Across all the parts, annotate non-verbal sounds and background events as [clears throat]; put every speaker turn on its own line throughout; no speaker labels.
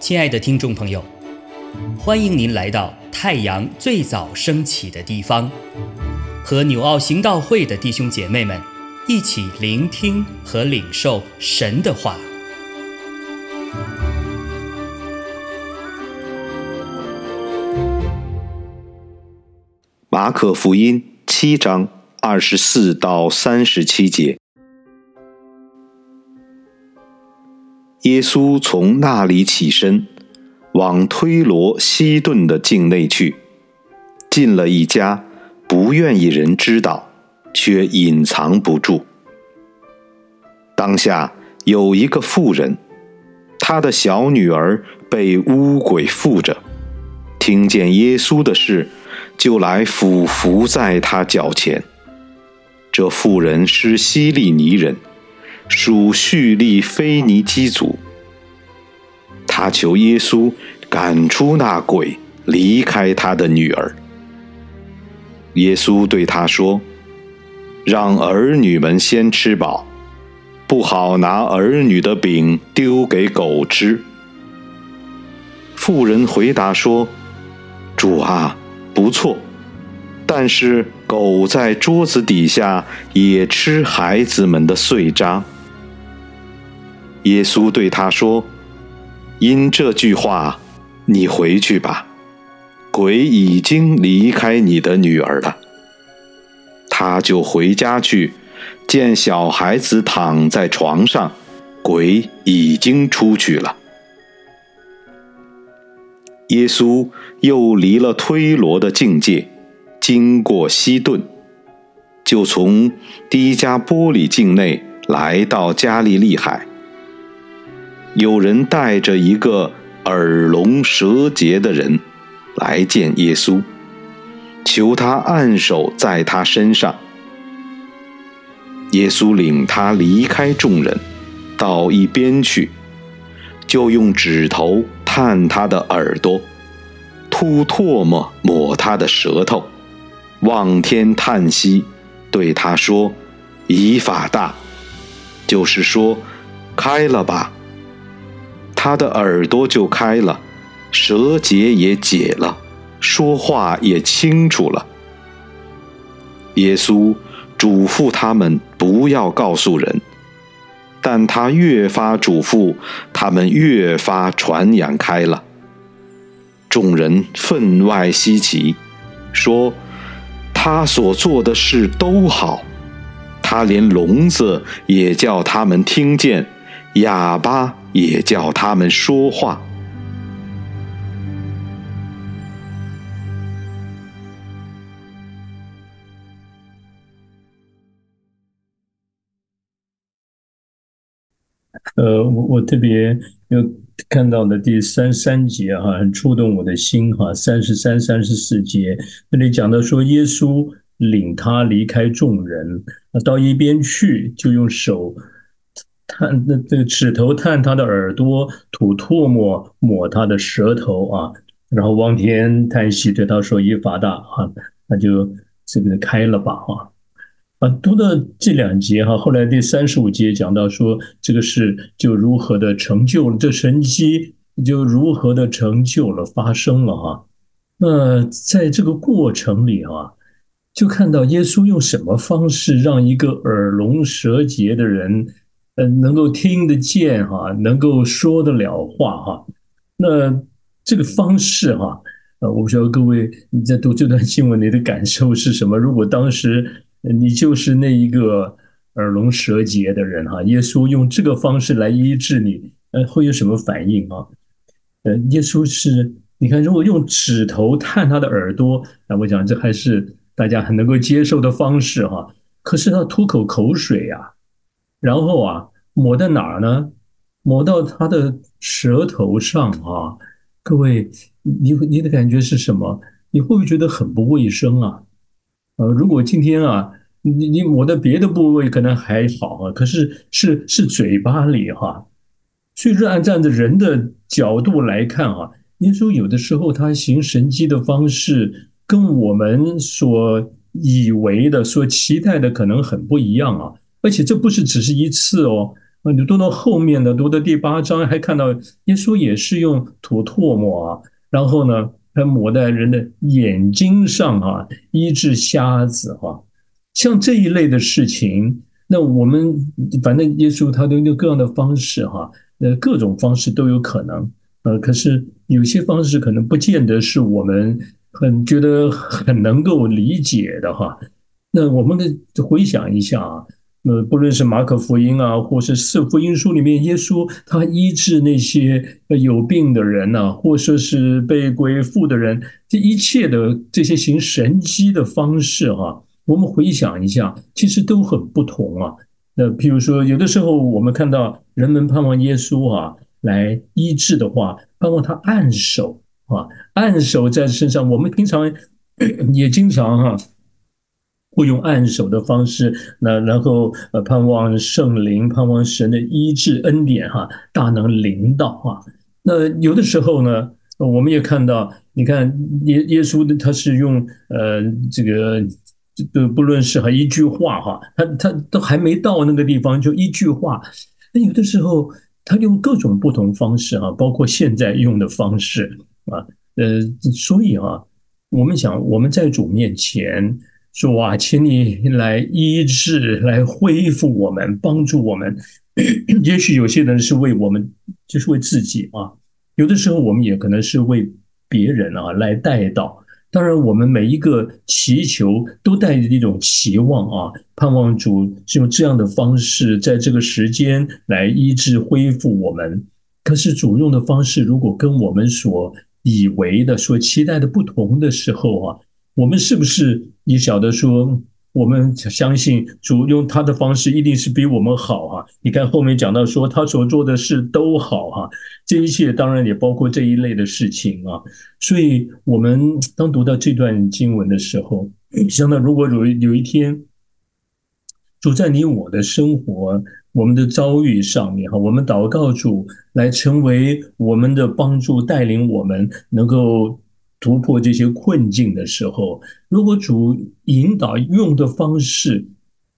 亲爱的听众朋友，欢迎您来到太阳最早升起的地方，和纽奥行道会的弟兄姐妹们一起聆听和领受神的话。
马可福音七章二十四到三十七节。耶稣从那里起身，往推罗西顿的境内去，进了一家，不愿意人知道，却隐藏不住。当下有一个妇人，她的小女儿被污鬼附着，听见耶稣的事，就来俯伏在他脚前。这妇人是希利尼人。属叙利菲尼基族，他求耶稣赶出那鬼，离开他的女儿。耶稣对他说：“让儿女们先吃饱，不好拿儿女的饼丢给狗吃。”妇人回答说：“主啊，不错，但是狗在桌子底下也吃孩子们的碎渣。”耶稣对他说：“因这句话，你回去吧，鬼已经离开你的女儿了。”他就回家去，见小孩子躺在床上，鬼已经出去了。耶稣又离了推罗的境界，经过西顿，就从低加波里境内来到加利利海。有人带着一个耳聋舌结的人来见耶稣，求他按手在他身上。耶稣领他离开众人，到一边去，就用指头探他的耳朵，吐唾沫抹他的舌头，望天叹息，对他说：“以法大，就是说，开了吧。”他的耳朵就开了，舌结也解了，说话也清楚了。耶稣嘱咐他们不要告诉人，但他越发嘱咐，他们越发传扬开了。众人分外稀奇，说他所做的事都好，他连聋子也叫他们听见，哑巴。也叫他们说话。
呃，我我特别有看到的第三三节哈，很触动我的心哈。三十三、三十四节那里讲到说，耶稣领他离开众人，到一边去，就用手。探那这个指头探他的耳朵，吐唾沫抹他的舌头啊，然后望天叹息，对他说：“一法大啊，那就这个开了吧啊。”啊，读到这两节哈，后来第三十五节讲到说，这个事就如何的成就了，这神迹就如何的成就了，发生了哈。那在这个过程里啊，就看到耶稣用什么方式让一个耳聋舌结的人。嗯，能够听得见哈，能够说得了话哈，那这个方式哈，呃，我不知道各位你在读这段新闻，你的感受是什么？如果当时你就是那一个耳聋舌结的人哈，耶稣用这个方式来医治你，呃，会有什么反应啊？呃，耶稣是，你看，如果用指头探他的耳朵，那我讲这还是大家很能够接受的方式哈。可是他吐口口水呀。然后啊，抹在哪儿呢？抹到他的舌头上啊！各位，你你的感觉是什么？你会不会觉得很不卫生啊？呃，如果今天啊，你你抹在别的部位可能还好啊，可是是是嘴巴里哈。所以说，按站在人的角度来看啊，耶稣有的时候他行神迹的方式，跟我们所以为的、所期待的可能很不一样啊。而且这不是只是一次哦，啊，你读到后面的，读到第八章，还看到耶稣也是用吐唾沫啊，然后呢，还抹在人的眼睛上啊，医治瞎子哈，像这一类的事情，那我们反正耶稣他都用各样的方式哈，呃，各种方式都有可能，呃，可是有些方式可能不见得是我们很觉得很能够理解的哈。那我们的回想一下啊，呃，不论是马可福音啊，或是四福音书里面，耶稣他医治那些有病的人呐，或者是被鬼附的人，这一切的这些行神迹的方式哈，我们回想一下，其实都很不同啊。那譬如说，有的时候我们看到人们盼望耶稣啊来医治的话，盼望他按手啊，按手在身上。我们平常 [clears throat] 也经常哈。会用按手的方式，那然后呃盼望圣灵，盼望神的医治恩典哈，大能临到哈。那有的时候呢，我们也看到，你看耶耶稣的他是用呃这个不不论是哈一句话哈，他他都还没到那个地方就一句话。那有的时候他用各种不同方式啊，包括现在用的方式啊，呃，所以啊，我们想我们在主面前。说啊，请你来医治，来恢复我们，帮助我们。[clears throat] 也许有些人是为我们，就是为自己啊。有的时候，我们也可能是为别人啊来带到。当然，我们每一个祈求都带着一种期望啊，盼望主是用这样的方式，在这个时间来医治、恢复我们。可是，主用的方式如果跟我们所以为的、所期待的不同的时候啊。我们是不是你晓得说，我们相信主用他的方式一定是比我们好哈？你看后面讲到说他所做的事都好哈，这一切当然也包括这一类的事情啊。所以，我们当读到这段经文的时候，想到如果有有一天，主在你我的生活、我们的遭遇上面哈，我们祷告主来成为我们的帮助，带领我们能够。突破这些困境的时候，如果主引导用的方式，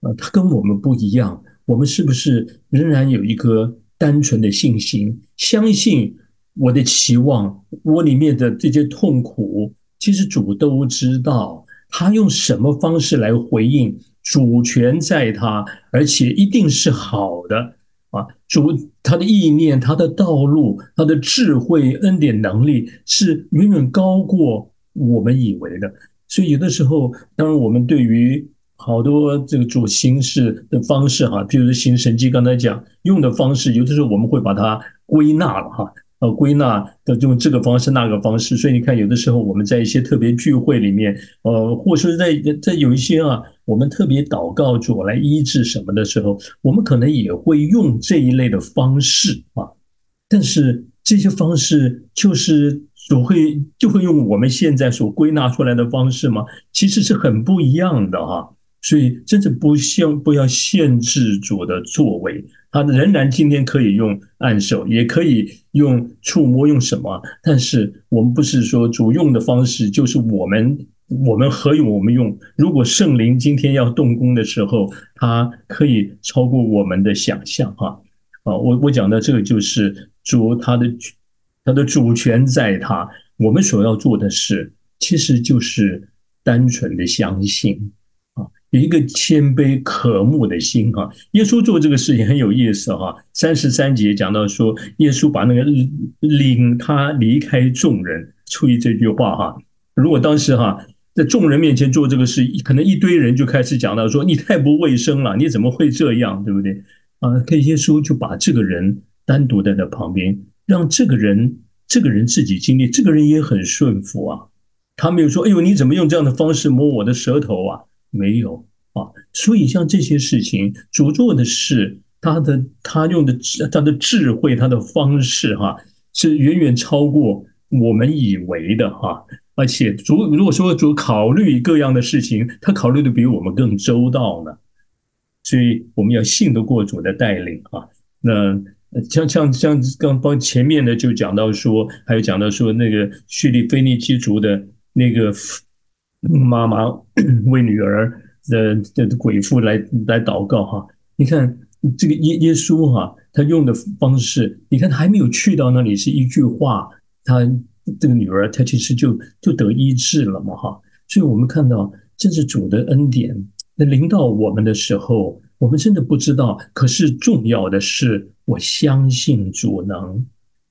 啊，他跟我们不一样，我们是不是仍然有一颗单纯的信心，相信我的期望，我里面的这些痛苦，其实主都知道，他用什么方式来回应，主权在他，而且一定是好的。啊，主他的意念、他的道路、他的智慧、恩典、能力是远远高过我们以为的。所以有的时候，当然我们对于好多这个主行事的方式，哈，譬如说行神迹，刚才讲用的方式，有的时候我们会把它归纳了，哈。呃，归纳的用这个方式那个方式，所以你看，有的时候我们在一些特别聚会里面，呃，或者是在在有一些啊，我们特别祷告主来医治什么的时候，我们可能也会用这一类的方式啊。但是这些方式就是所会就会用我们现在所归纳出来的方式吗？其实是很不一样的哈。所以真的不限不要限制主的作为。他仍然今天可以用按手，也可以用触摸，用什么？但是我们不是说主用的方式就是我们我们何用我们用？如果圣灵今天要动工的时候，他可以超过我们的想象，哈啊！我我讲的这个就是主他的他的主权在他，我们所要做的事其实就是单纯的相信。有一个谦卑渴慕的心哈，耶稣做这个事情很有意思哈。三十三节讲到说，耶稣把那个领他离开众人，注意这句话哈。如果当时哈在众人面前做这个事，可能一堆人就开始讲到说，你太不卫生了，你怎么会这样，对不对？啊，跟耶稣就把这个人单独在那旁边，让这个人这个人自己经历，这个人也很顺服啊。他没有说，哎呦，你怎么用这样的方式摸我的舌头啊？没有啊，所以像这些事情，主做的事，他的他用的他的智慧，他的方式哈，是远远超过我们以为的哈。而且主如果说主考虑各样的事情，他考虑的比我们更周到呢。所以我们要信得过主的带领啊。那像像像刚刚前面的就讲到说，还有讲到说那个叙利菲尼基族的那个。妈妈为女儿的的鬼父来来祷告哈，你看这个耶耶稣哈，他用的方式，你看他还没有去到那里，是一句话，他这个女儿她其实就就得医治了嘛哈。所以我们看到，这是主的恩典。那临到我们的时候，我们真的不知道。可是重要的是，我相信主能，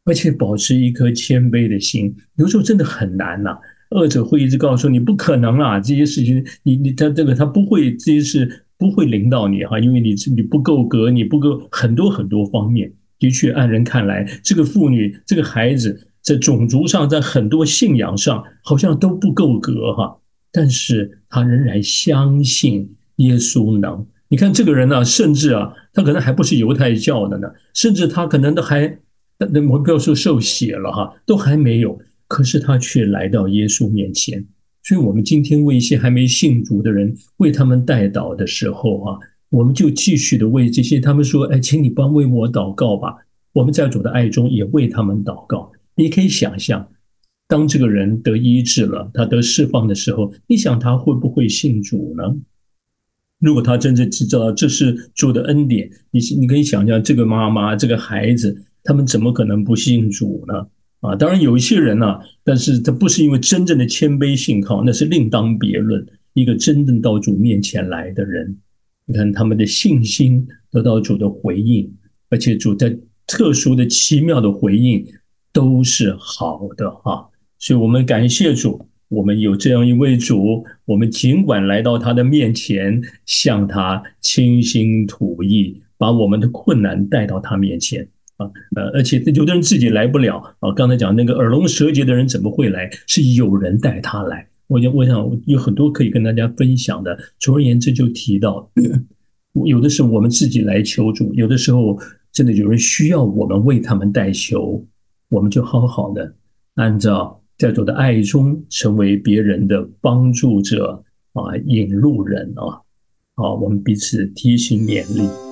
而且保持一颗谦卑的心。有时候真的很难呐。二者会一直告诉你不可能啊，这些事情，你你他这个他不会，这些事不会领导你哈，因为你你不够格，你不够很多很多方面。的确，按人看来，这个妇女，这个孩子，在种族上，在很多信仰上，好像都不够格哈。但是他仍然相信耶稣能。你看这个人呢，甚至啊，他可能还不是犹太教的呢，甚至他可能都还那我不要说受洗了哈，都还没有。可是他却来到耶稣面前，所以，我们今天为一些还没信主的人为他们代祷的时候啊，我们就继续的为这些他们说：“哎，请你帮为我祷告吧。”我们在主的爱中也为他们祷告。你可以想象，当这个人得医治了，他得释放的时候，你想他会不会信主呢？如果他真正知道这是主的恩典，你你可以想象，这个妈妈、这个孩子，他们怎么可能不信主呢？啊，当然有一些人呢，但是他不是因为真正的谦卑信靠，那是另当别论。一个真正到主面前来的人，你看他们的信心得到主的回应，而且主在特殊的、奇妙的回应都是好的啊。所以我们感谢主，我们有这样一位主，我们尽管来到他的面前，向他倾心吐意，把我们的困难带到他面前。啊呃，而且有的人自己来不了啊。刚才讲那个耳聋舌结的人怎么会来？是有人带他来。我想，我想有很多可以跟大家分享的。总而言之，就提到，[clears throat] 有的时候我们自己来求助，有的时候真的有人需要我们为他们代求，我们就好好的按照在座的爱中，成为别人的帮助者啊，引路人啊，啊，我们彼此提醒勉励。